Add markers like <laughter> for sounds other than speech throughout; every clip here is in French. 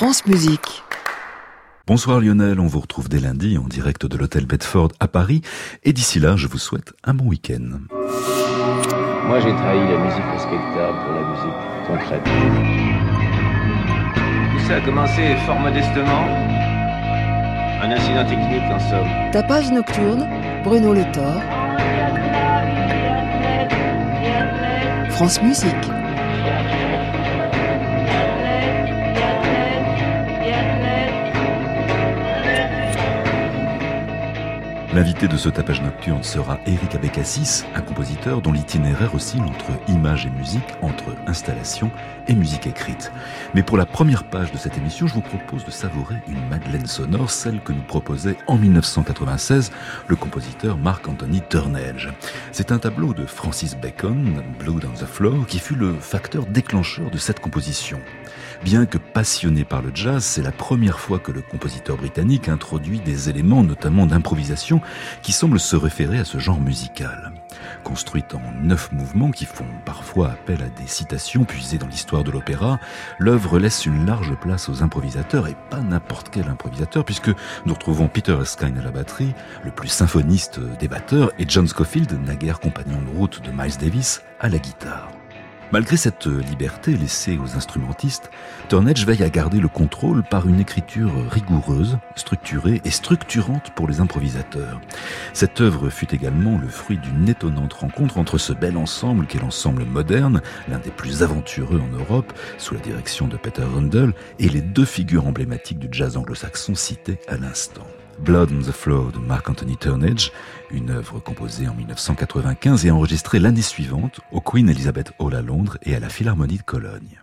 France Musique. Bonsoir Lionel, on vous retrouve dès lundi en direct de l'hôtel Bedford à Paris. Et d'ici là, je vous souhaite un bon week-end. Moi j'ai trahi la musique respectable pour la musique concrète. Tout ça a commencé fort modestement. Un incident technique en somme. Tapage nocturne, Bruno Le Thor. France Musique. L'invité de ce tapage nocturne sera Eric Abécassis, un compositeur dont l'itinéraire oscille entre images et musique, entre installation et musique écrite. Mais pour la première page de cette émission, je vous propose de savourer une madeleine sonore, celle que nous proposait en 1996 le compositeur Marc-Anthony Turnage. C'est un tableau de Francis Bacon, Blood on the Floor, qui fut le facteur déclencheur de cette composition. Bien que passionné par le jazz, c'est la première fois que le compositeur britannique introduit des éléments, notamment d'improvisation, qui semblent se référer à ce genre musical. Construite en neuf mouvements qui font parfois appel à des citations puisées dans l'histoire de l'opéra, l'œuvre laisse une large place aux improvisateurs et pas n'importe quel improvisateur puisque nous retrouvons Peter Erskine à la batterie, le plus symphoniste des batteurs, et John Scofield, naguère compagnon de route de Miles Davis, à la guitare. Malgré cette liberté laissée aux instrumentistes, Turnage veille à garder le contrôle par une écriture rigoureuse, structurée et structurante pour les improvisateurs. Cette œuvre fut également le fruit d'une étonnante rencontre entre ce bel ensemble qu'est l'ensemble moderne, l'un des plus aventureux en Europe, sous la direction de Peter Rundle, et les deux figures emblématiques du jazz anglo-saxon citées à l'instant. Blood on the Floor de Mark Anthony Turnage, une œuvre composée en 1995 et enregistrée l'année suivante au Queen Elizabeth Hall à Londres et à la Philharmonie de Cologne.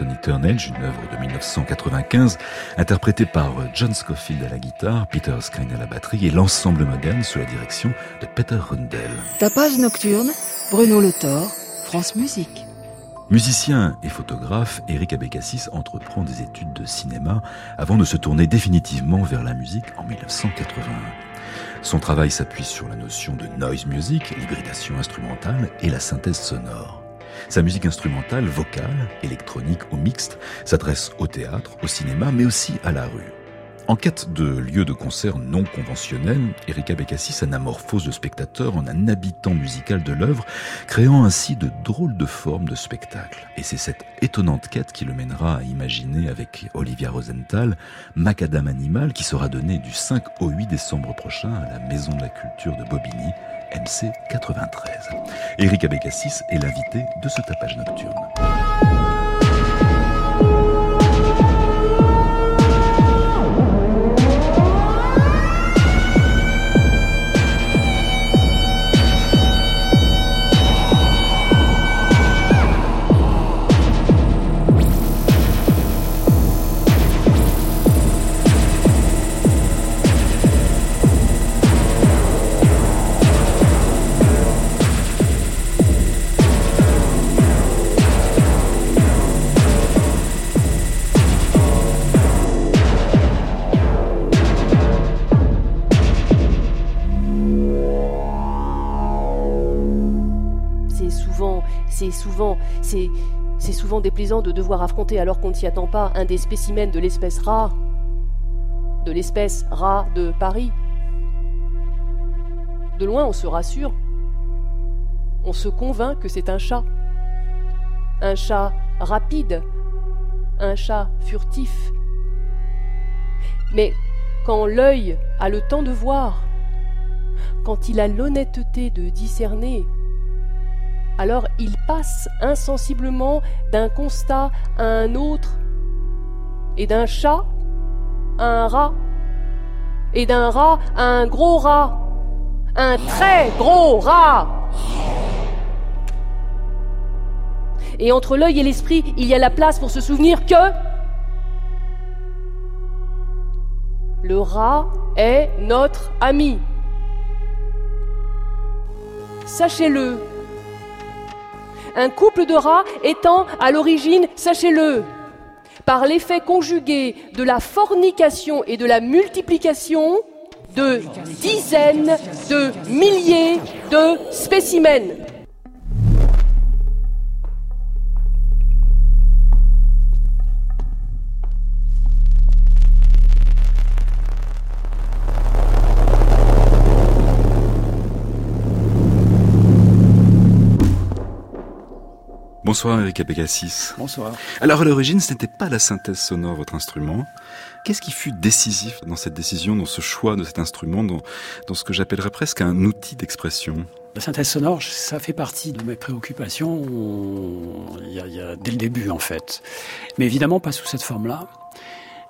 Anthony Turnage, une œuvre de 1995, interprétée par John Scofield à la guitare, Peter Skrine à la batterie et l'ensemble moderne sous la direction de Peter Rundell. Tapage nocturne, Bruno Le Thor, France Musique. Musicien et photographe, Eric Abécassis entreprend des études de cinéma avant de se tourner définitivement vers la musique en 1981. Son travail s'appuie sur la notion de noise music, l'hybridation instrumentale et la synthèse sonore. Sa musique instrumentale, vocale, électronique ou mixte s'adresse au théâtre, au cinéma, mais aussi à la rue. En quête de lieux de concert non conventionnels, Erika Bekassis anamorphose le spectateur en un habitant musical de l'œuvre, créant ainsi de drôles de formes de spectacle. Et c'est cette étonnante quête qui le mènera à imaginer avec Olivia Rosenthal Macadam Animal qui sera donné du 5 au 8 décembre prochain à la Maison de la Culture de Bobigny, MC 93. Erika Bekassis est l'invité de ce tapage nocturne. C'est souvent déplaisant de devoir affronter, alors qu'on ne s'y attend pas, un des spécimens de l'espèce rare, de l'espèce rat de Paris. De loin, on se rassure. On se convainc que c'est un chat. Un chat rapide. Un chat furtif. Mais quand l'œil a le temps de voir, quand il a l'honnêteté de discerner, alors il passe insensiblement d'un constat à un autre, et d'un chat à un rat, et d'un rat à un gros rat, un très gros rat. Et entre l'œil et l'esprit, il y a la place pour se souvenir que le rat est notre ami. Sachez-le, un couple de rats étant à l'origine, sachez-le, par l'effet conjugué de la fornication et de la multiplication de dizaines de milliers de spécimens. Bonsoir Eric Abégassis. Bonsoir. Alors à l'origine, ce n'était pas la synthèse sonore votre instrument. Qu'est-ce qui fut décisif dans cette décision, dans ce choix de cet instrument, dans, dans ce que j'appellerais presque un outil d'expression? La synthèse sonore, ça fait partie de mes préoccupations il y, a, il y a, dès le début en fait. Mais évidemment pas sous cette forme-là.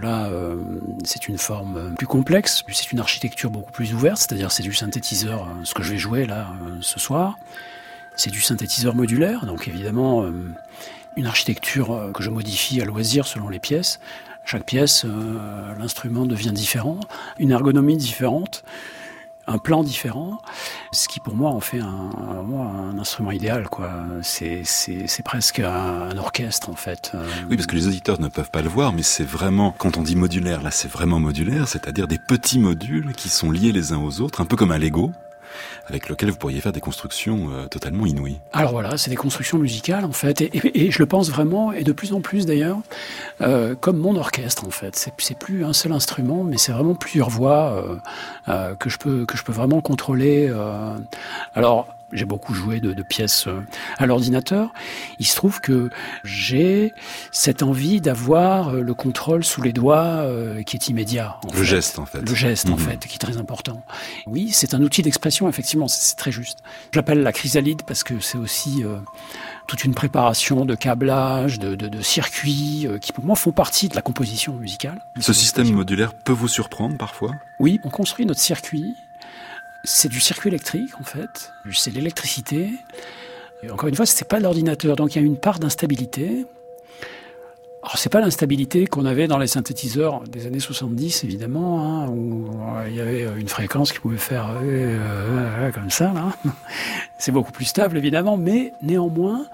Là, euh, c'est une forme plus complexe, c'est une architecture beaucoup plus ouverte, c'est-à-dire c'est du synthétiseur, euh, ce que je vais jouer là euh, ce soir. C'est du synthétiseur modulaire, donc évidemment euh, une architecture euh, que je modifie à loisir selon les pièces. Chaque pièce, euh, l'instrument devient différent, une ergonomie différente, un plan différent, ce qui pour moi en fait un, instrument idéal. quoi. C'est presque un, un, orchestre en fait. Oui, parce que les auditeurs ne peuvent pas le voir, mais c'est vraiment, quand on dit modulaire, là c'est vraiment modulaire, c'est-à-dire des petits modules qui sont liés les uns aux autres, un peu comme un Lego avec lequel vous pourriez faire des constructions euh, totalement inouïes. Alors voilà, c'est des constructions musicales en fait, et, je le pense vraiment, et de plus en plus d'ailleurs, euh, comme mon orchestre en fait. C'est plus un seul instrument, mais c'est vraiment plusieurs voix euh, que je peux que je peux vraiment contrôler. Alors j'ai beaucoup joué de, de pièces euh, à l'ordinateur. Il se trouve que j'ai cette envie d'avoir euh, le contrôle sous les doigts euh, qui est immédiat. En le fait. geste, en fait. Le geste, mmh. en fait, qui est très important. Oui, c'est un outil d'expression, effectivement, c'est très juste. J'appelle la chrysalide parce que c'est aussi euh, toute une préparation de câblage, de, de, de circuits, euh, qui pour moi font partie de la composition musicale. Ce système modulaire peut vous surprendre parfois? Oui, on construit notre circuit c'est du circuit électrique en fait, c'est l'électricité. Encore une fois, c'est pas l'ordinateur, donc il y a une part d'instabilité. Alors c'est pas l'instabilité qu'on avait dans les synthétiseurs des années 70 évidemment, hein, où euh, il y avait une fréquence qui pouvait faire euh, euh, comme ça. <laughs> C'est beaucoup plus stable évidemment, mais néanmoins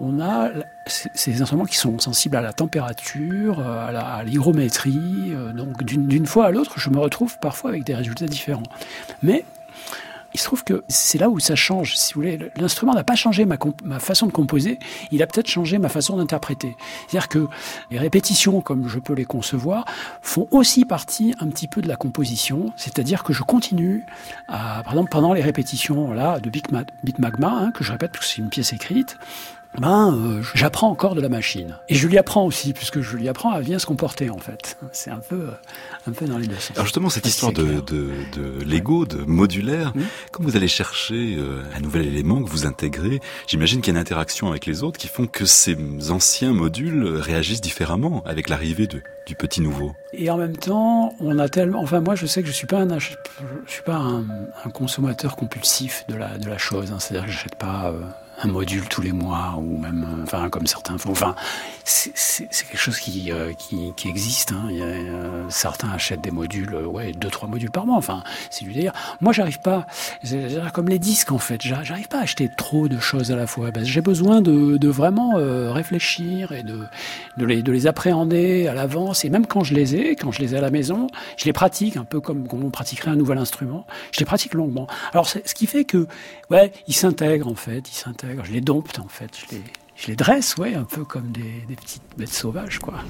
on a ces instruments qui sont sensibles à la température, à l'hygrométrie. Donc d'une fois à l'autre, je me retrouve parfois avec des résultats différents. Mais il se trouve que c'est là où ça change, si vous voulez. L'instrument n'a pas changé ma, ma, façon de composer, il a peut-être changé ma façon d'interpréter. C'est-à-dire que les répétitions, comme je peux les concevoir, font aussi partie un petit peu de la composition. C'est-à-dire que je continue, à, par exemple, pendant les répétitions là de Big, Magma, hein, que je répète parce que c'est une pièce écrite, ben, euh, j'apprends encore de la machine. Et je lui apprends aussi, puisque je lui apprends à bien se comporter, en fait. C'est un peu, euh, un peu dans les deux sens. Alors justement, cette histoire de, de, de, Lego, de modulaire, quand vous allez chercher euh, un nouvel élément que vous intégrez, j'imagine qu'il y a une interaction avec les autres qui font que ces anciens modules réagissent différemment avec l'arrivée du petit nouveau. Et en même temps, on a tellement, enfin moi je sais que je suis pas un, je suis pas un, un consommateur compulsif de la, de la chose. Hein. C'est-à-dire que j'achète pas un module tous les mois ou même enfin comme certains font. Enfin c'est quelque chose qui, euh, qui, qui, existe hein. Euh, certains achètent des modules euh, ouais deux trois modules par mois. Enfin c'est du délire. Moi j'arrive pas comme les disques en fait. J'arrive pas à acheter trop de choses à la fois. J'ai besoin de, de vraiment réfléchir et de, de les, de les appréhender à l'avance. Et même quand je les ai quand je les ai à la maison je les pratique un peu comme, comme on pratiquerait un nouvel instrument. Je les pratique longuement. Alors ce qui fait que ouais ils s'intègrent en fait. Ils je les dompte en fait, je les, dresse, ouais, un peu comme des, des petites bêtes sauvages, quoi.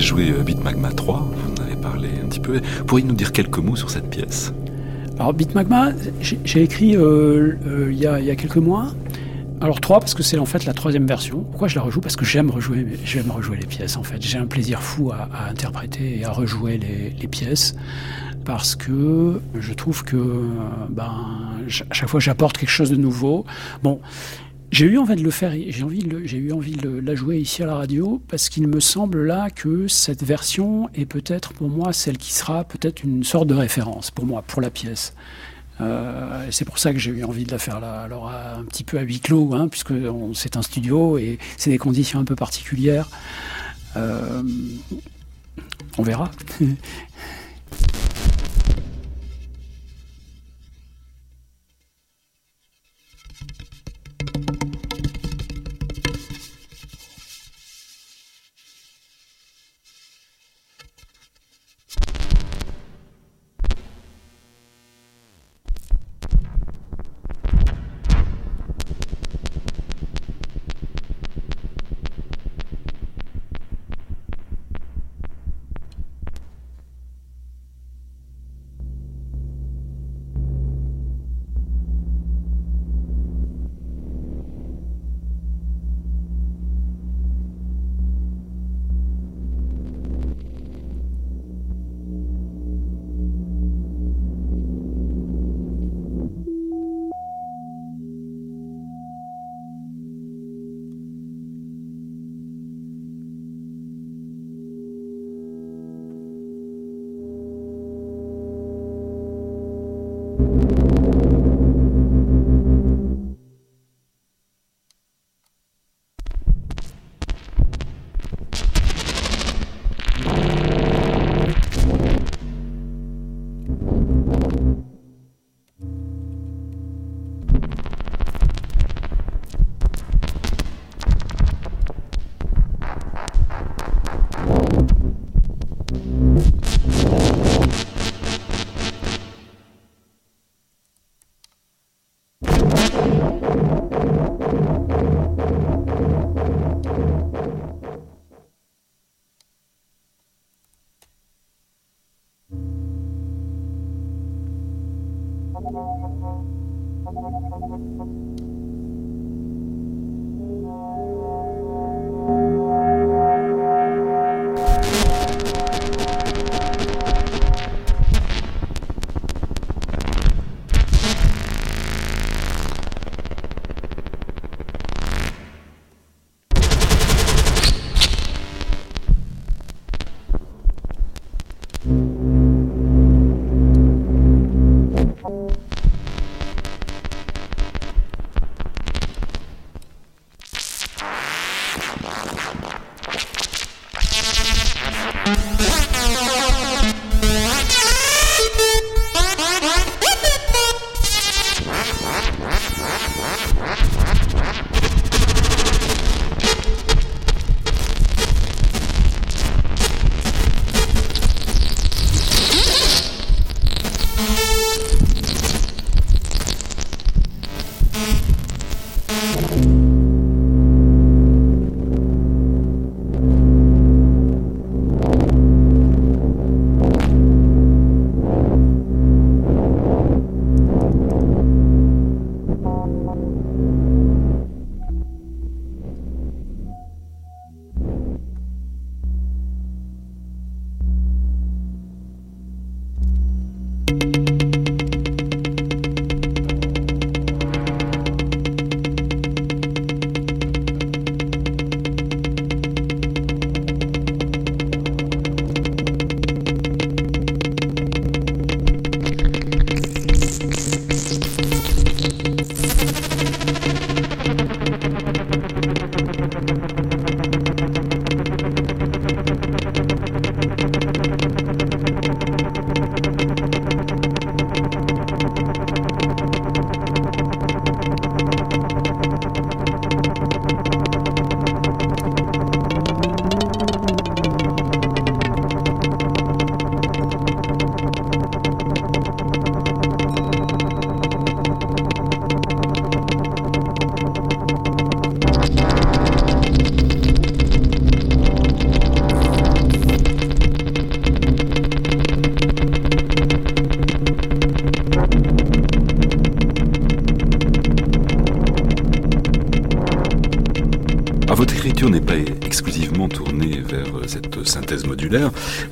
Allez jouer euh, Beat Magma 3, vous en avez parlé un petit peu. Pourriez nous dire quelques mots sur cette pièce? Alors Beat Magma, j'ai écrit euh, euh, il, y a, quelques mois. Alors 3 parce que c'est en fait la troisième version. Pourquoi je la rejoue? Parce que j'aime rejouer, rejouer les pièces en fait. J'ai un plaisir fou à, interpréter et à rejouer les, les, pièces parce que je trouve que ben à chaque fois j'apporte quelque chose de nouveau. Bon, j'ai eu envie de le faire, j'ai eu envie de la jouer ici à la radio parce qu'il me semble là que cette version est peut-être pour moi celle qui sera peut-être une sorte de référence pour moi, pour la pièce. Euh, c'est pour ça que j'ai eu envie de la faire là. Alors un petit peu à huis clos, hein, puisque c'est un studio et c'est des conditions un peu particulières. Euh, on verra. <laughs>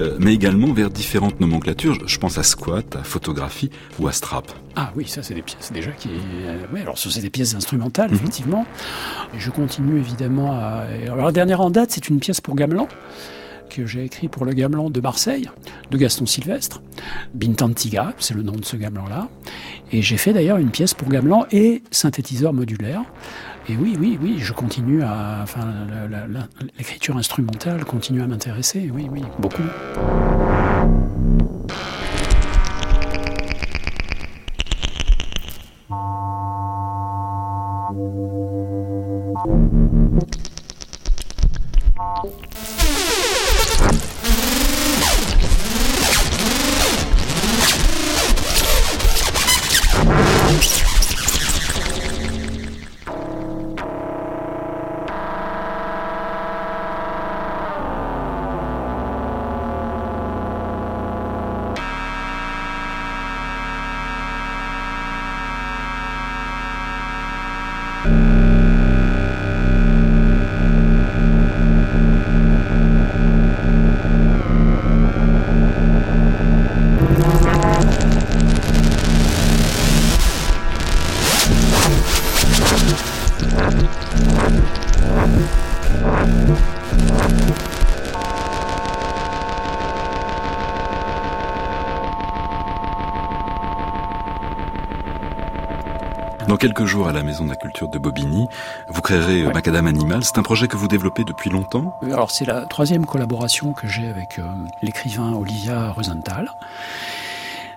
Euh, mais également vers différentes nomenclatures. Je pense à squat, à photographie ou à strap. Ah oui, ça c'est des pièces déjà qui. Euh, alors ce c'est des pièces instrumentales, mhm. effectivement. Et je continue évidemment à. Alors la dernière en date, c'est une pièce pour gamelan que j'ai écrit pour le gamelan de Marseille, de Gaston Sylvestre. Bintantiga, c'est le nom de ce gamelan-là. Et j'ai fait d'ailleurs une pièce pour gamelan et synthétiseur modulaire. Et oui, oui, oui, je continue à. Enfin, l'écriture instrumentale continue à m'intéresser, oui, oui, beaucoup. Quelques jours à la Maison de la Culture de Bobigny. Vous créerez euh, Macadam Animal. C'est un projet que vous développez depuis longtemps? Alors c'est la troisième collaboration que j'ai avec euh, l'écrivain Olivia Rosenthal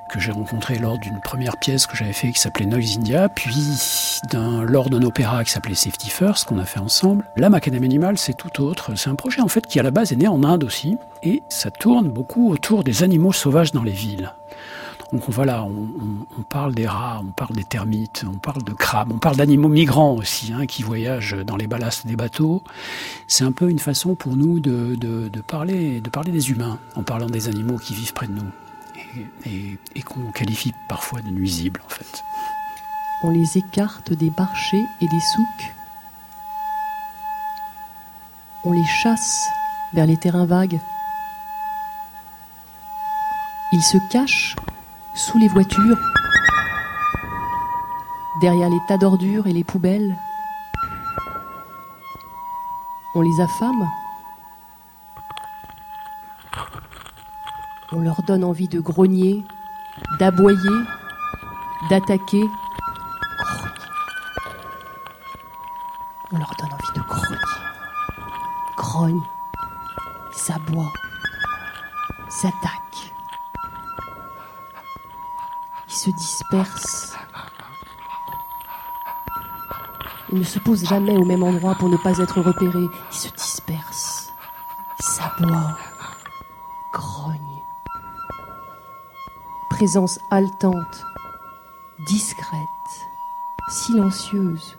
que j'ai rencontré lors d'une première pièce que j'avais fait qui s'appelait Noise India, puis d'un, lors d'un opéra qui s'appelait Safety First qu'on a fait ensemble. La Macadam Animal, c'est tout autre. C'est un projet en fait qui à la base est né en Inde aussi, et ça tourne beaucoup autour des animaux sauvages dans les villes. Donc voilà, on, parle des rats, on parle des termites, on parle de crabes, on parle d'animaux migrants aussi, hein, qui voyagent dans les ballastes des bateaux. C'est un peu une façon pour nous de, parler, de parler des humains, en parlant des animaux qui vivent près de nous, et, qu'on qualifie parfois de nuisibles en fait. On les écarte des marchés et des souks. On les chasse vers les terrains vagues. Ils se cachent sous les voitures, derrière les tas d'ordures et les poubelles. On les affame. On leur donne envie de grogner, d'aboyer, d'attaquer. On leur donne envie de grogner. grogne, s'aboie, s'attaque. Se disperse. Il ne se pose jamais au même endroit pour ne pas être repéré. Il se disperse, s'aboie, grogne. Présence haletante, discrète, silencieuse,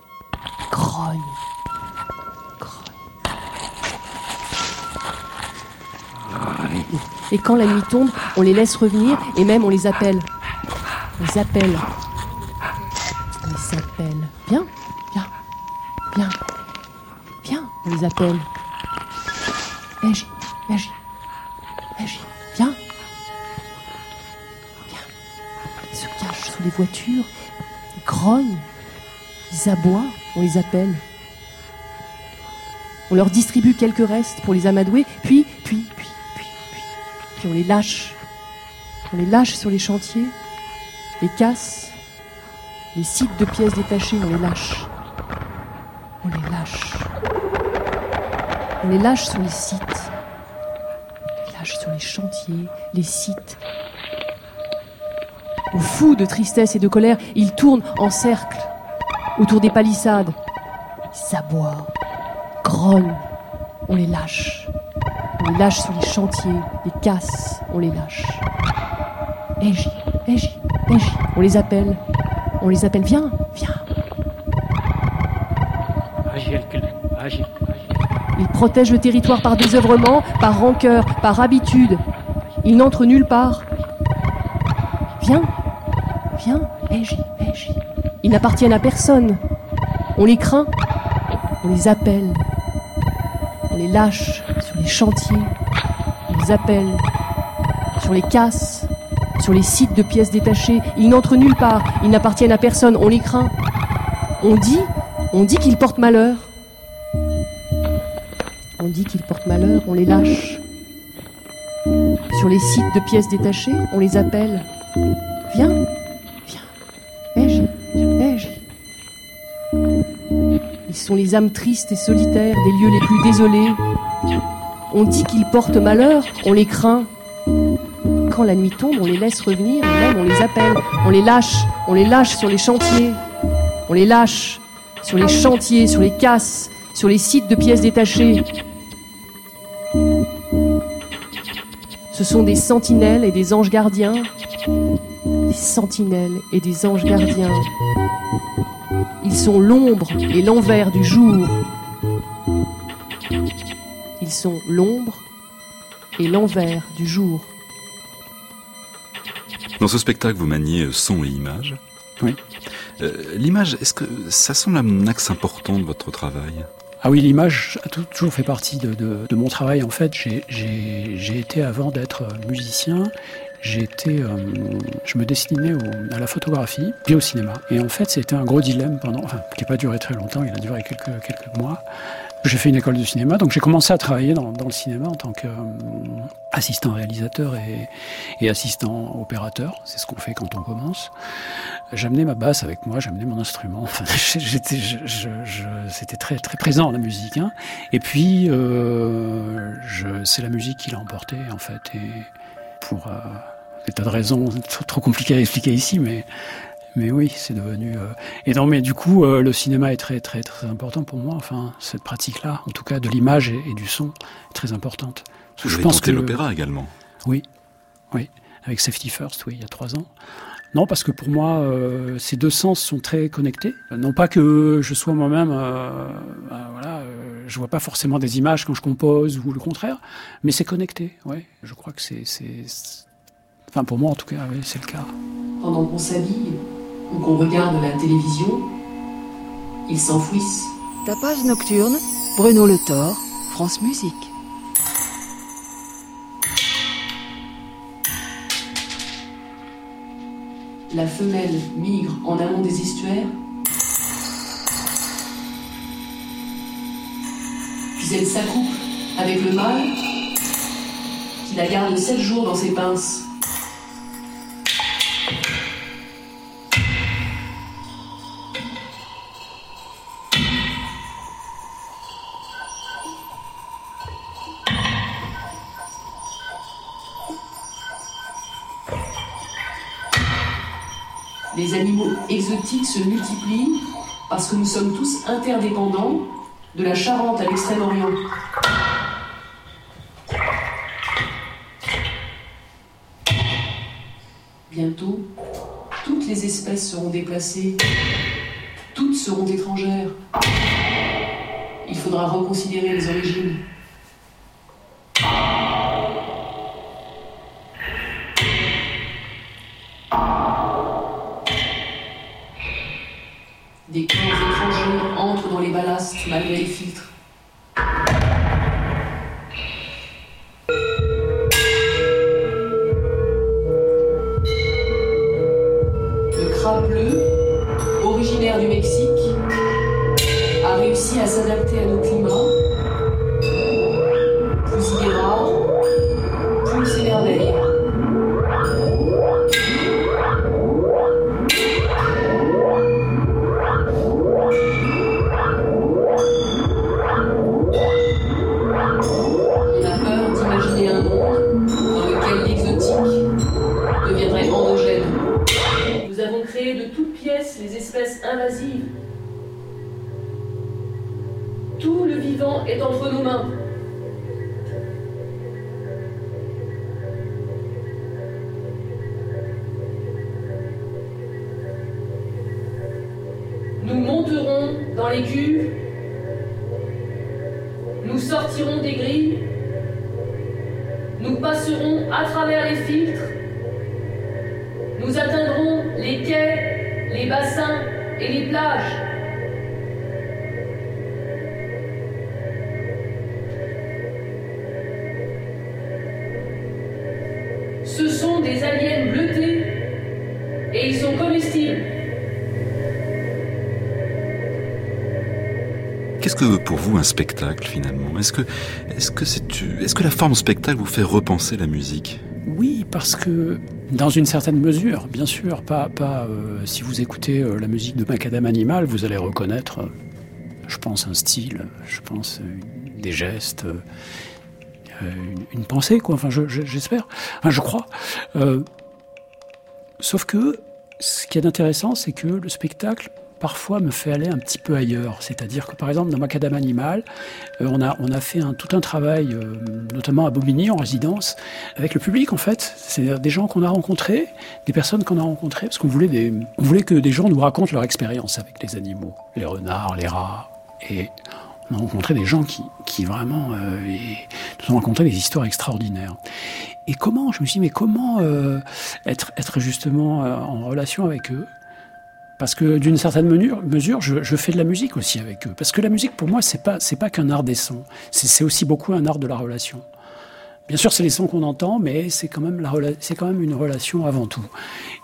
grogne. Et quand la nuit tombe, on les laisse revenir et même on les appelle. On les appelle. On les appelle. Viens, viens, viens, viens, on les appelle. Agis, agis, agis, viens. Viens. Ils se cachent sous les voitures, ils grognent, ils aboient, on les appelle. On leur distribue quelques restes pour les amadouer, puis, puis, puis, puis, puis, puis on les lâche. On les lâche sur les chantiers, les casse, les sites de pièces détachées, on les lâche. On les lâche. On les lâche sur les sites. On les lâche sur les chantiers, les sites. Au fou de tristesse et de colère, ils tournent en cercle autour des palissades. Ils s'aboient, grognent, on les lâche. On les lâche sur les chantiers, les casse, on les lâche. Agis, agis, on les appelle. On les appelle, viens, viens. Ils protègent le territoire par désœuvrement, par rancœur, par habitude. Ils n'entrent nulle part. Viens, viens, agis, agis. Ils n'appartiennent à personne. On les craint, on les appelle, on les lâche sur les chantiers, on les appelle, sur les casses, sur les sites de pièces détachées. Ils n'entrent nulle part, ils n'appartiennent à personne, on les craint. On dit, on dit qu'ils portent malheur. On dit qu'ils portent malheur, on les lâche. Sur les sites de pièces détachées, on les appelle. Viens, viens, agis, agis. Ils sont les âmes tristes et solitaires des lieux les plus désolés. On dit qu'ils portent malheur, on les craint. Quand la nuit tombe, on les laisse revenir, et même on les appelle, on les lâche, on les lâche sur les chantiers, on les lâche sur les chantiers, sur les casses, sur les sites de pièces détachées. Ce sont des sentinelles et des anges gardiens, des sentinelles et des anges gardiens. Ils sont l'ombre et l'envers du jour. Ils sont l'ombre et l'envers du jour. Dans ce spectacle, vous maniez son et image. Oui. Euh, L'image, est-ce que ça semble un axe important de votre travail? Ah oui, l'image a toujours fait partie de, de- de mon travail. En fait, j'ai- j'ai j'ai été, avant d'être musicien, j'ai été, euh, je me destinais au- à la photographie puis au cinéma. Et en fait, c'était un gros dilemme pendant, enfin, qui n'a pas duré très longtemps, il a duré quelques, quelques mois. J'ai fait une école de cinéma, donc j'ai commencé à travailler dans, le cinéma en tant qu'assistant réalisateur et, assistant opérateur. C'est ce qu'on fait quand on commence. J'amenais ma basse avec moi, j'amenais mon instrument. <laughs> Enfin, j'étais, c'était très très présent la musique. hein. Et puis, euh, c'est la musique qui l'a emporté en fait. Et pour euh, des tas de raisons trop, trop compliquées à expliquer ici, mais mais oui, c'est devenu. euh, Et non, mais du coup, euh, le cinéma est très très très important pour moi. Enfin, cette pratique-là, en tout cas, de l'image et, et du son, est très importante. Parce que Vous avez tenté l'opéra également. oui, oui, avec Safety First, oui, il y a trois ans. Non, parce que pour moi, euh, ces deux sens sont très connectés. Non pas que je sois moi-même, euh, euh, voilà, euh, je vois pas forcément des images quand je compose ou le contraire, mais c'est connecté. Ouais, je crois que c'est, c'est, c'est- enfin pour moi en tout cas, oui, c'est le cas. Pendant qu'on s'habille ou qu'on regarde la télévision, ils s'enfouissent. Tapage nocturne, Bruno Le Thor, France Musique. La femelle migre en amont des estuaires. Puis elle s'accouple avec le mâle qui la garde sept jours dans ses pinces. Se multiplient parce que nous sommes tous interdépendants, de la Charente à l'Extrême-Orient. Bientôt, toutes les espèces seront déplacées, toutes seront étrangères. Il faudra reconsidérer les origines. De toutes pièces les espèces invasives. Tout le vivant est entre nos mains. Qu'est-ce que pour vous un spectacle finalement? Est-ce que, c'est, est-ce que la forme spectacle vous fait repenser la musique? Oui, parce que dans une certaine mesure, bien sûr, pas, pas euh, si vous écoutez euh, la musique de Macadam Animal, vous allez reconnaître, euh, je pense, un style, je pense, des gestes, une, pensée, quoi. Enfin, je- je- j'espère, enfin, je crois. Sauf que ce qui est intéressant, c'est que le spectacle parfois me fait aller un petit peu ailleurs. C'est-à-dire que par exemple dans Macadam Animal, euh, on, a, a fait tout un travail, euh, notamment à Bobigny en résidence, avec le public en fait. C'est des gens qu'on a rencontrés, des personnes qu'on a rencontrées, parce qu'on voulait, voulait que des gens nous racontent leur expérience avec les animaux, les renards, les rats. Et on a rencontré des gens qui, vraiment euh, nous ont raconté des histoires extraordinaires. Et comment, je me suis dit, mais comment euh, être, justement en relation avec eux parce que d'une certaine mesure, je, fais de la musique aussi avec eux. Parce que la musique, pour moi, c'est pas c'est pas qu'un art des sons. C'est aussi beaucoup un art de la relation. Bien sûr, c'est les sons qu'on entend, mais c'est quand même la c'est quand même une relation avant tout.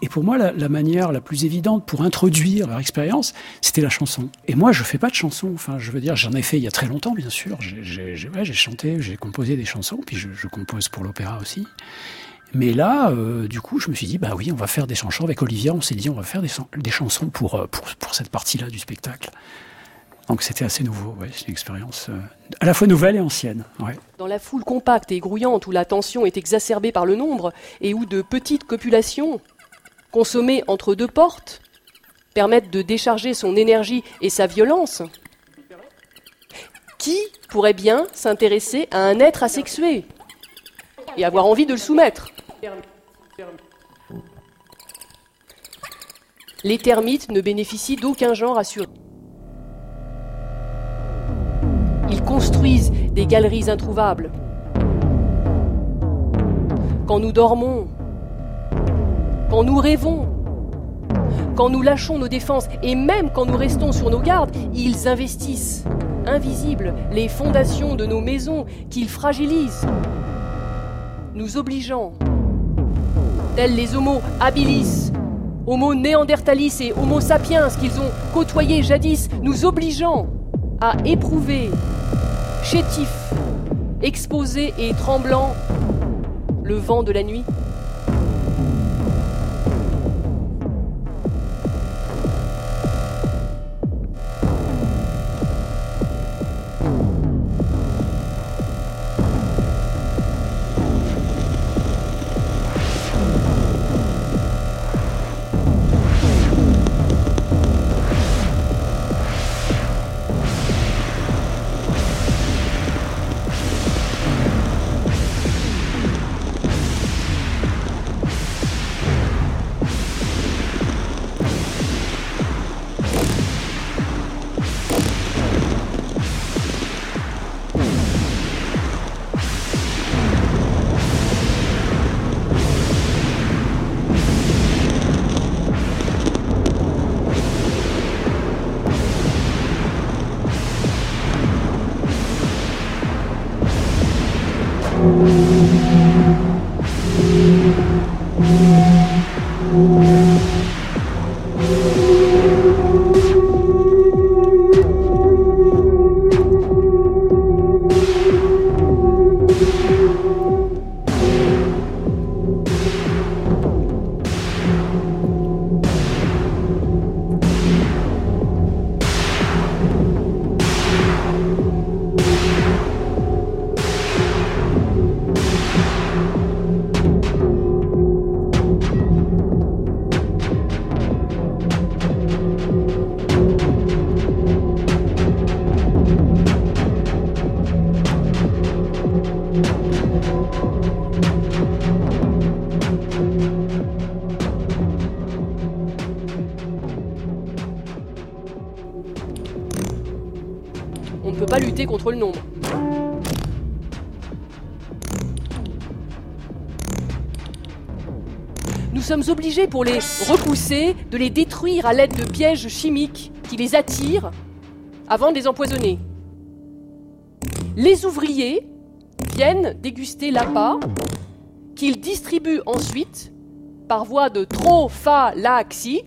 Et pour moi, la, manière la plus évidente pour introduire leur expérience, c'était la chanson. Et moi, je fais pas de chansons. Enfin, je veux dire, j'en ai fait il y a très longtemps, bien sûr. J'ai chanté, j'ai composé des chansons, puis je compose pour l'opéra aussi. Mais là, euh, du coup, je me suis dit, bah oui, on va faire des chansons avec Olivia. On s'est dit, on va faire des, chansons pour, pour, pour cette partie-là du spectacle. Donc c'était assez nouveau, c'est une expérience euh, à la fois nouvelle et ancienne. Dans la foule compacte et grouillante où la tension est exacerbée par le nombre et où de petites copulations, consommées entre deux portes, permettent de décharger son énergie et sa violence, qui pourrait bien s'intéresser à un être asexué et avoir envie de le soumettre Les termites ne bénéficient d'aucun genre assuré. Ils construisent des galeries introuvables. Quand nous dormons, quand nous rêvons, quand nous lâchons nos défenses et même quand nous restons sur nos gardes, ils investissent, invisibles, les fondations de nos maisons qu'ils fragilisent, nous obligeant, tels les Homo habilis, Homo néandertalis et Homo sapiens qu'ils ont côtoyés jadis, nous obligeant à éprouver, chétif, exposé et tremblant, le vent de la nuit le nombre. Nous sommes obligés pour les repousser de les détruire à l'aide de pièges chimiques qui les attirent avant de les empoisonner. Les ouvriers viennent déguster l'appât qu'ils distribuent ensuite par voie de trophalaxie,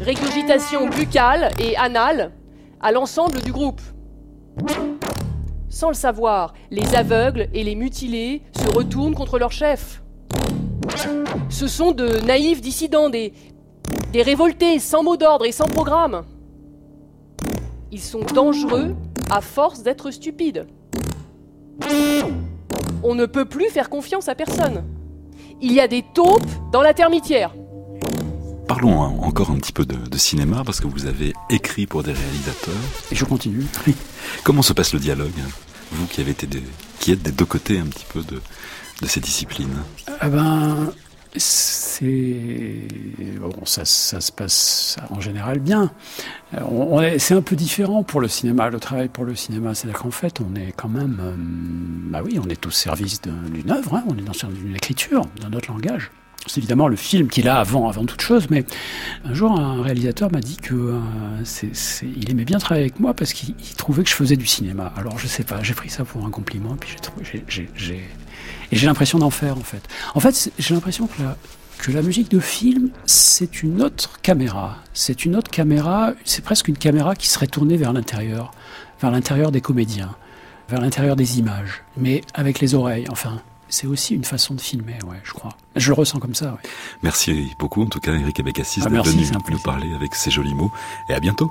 régurgitation buccale et anale, à l'ensemble du groupe. Sans le savoir, les aveugles et les mutilés se retournent contre leur chef. Ce sont de naïfs dissidents, des, des révoltés sans mot d'ordre et sans programme. Ils sont dangereux à force d'être stupides. On ne peut plus faire confiance à personne. Il y a des taupes dans la termitière. Parlons encore un petit peu de, de, cinéma, parce que vous avez écrit pour des réalisateurs. Et je continue. Comment se passe le dialogue Vous qui avez été des, qui êtes des deux côtés un petit peu de, de ces disciplines? Ah ben, c'est bon, ça, ça, se passe en général bien. On, on c'est un peu différent pour le cinéma. Le travail pour le cinéma, c'est-à-dire qu'en fait, on est quand même, euh, bah oui, on est au service d'une œuvre. Hein, on est dans une écriture, dans notre langage. C'est évidemment le film qu'il a avant, avant toute chose, mais un jour, un réalisateur m'a dit que euh, aimait bien travailler avec moi parce qu'il trouvait que je faisais du cinéma. Alors, je sais pas, j'ai pris ça pour un compliment, et j'ai l'impression d'en faire, en fait. En fait, j'ai l'impression que la, que la musique de film, c'est une autre caméra. C'est une autre caméra, c'est presque une caméra qui serait tournée vers l'intérieur, vers l'intérieur des comédiens, vers l'intérieur des images, mais avec les oreilles, enfin c'est aussi une façon de filmer, ouais, je crois. Je le ressens comme ça. Ouais. Merci beaucoup, en tout cas, Eric Abécassis, ah, d'être venu nous parler avec ces jolis mots. Et à bientôt.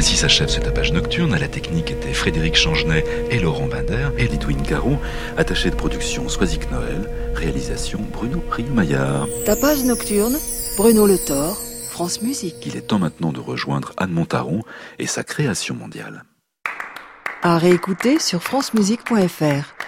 Ainsi s'achève ce tapage nocturne. À la technique étaient Frédéric Changenet et Laurent Binder et Lidwin Garou. Attaché de production Soisic Noël. Réalisation Bruno Rieumaillard. Tapage nocturne, Bruno Le Thor, France Musique. Il est temps maintenant de rejoindre Anne Montaron et sa création mondiale. À réécouter sur francemusique.fr.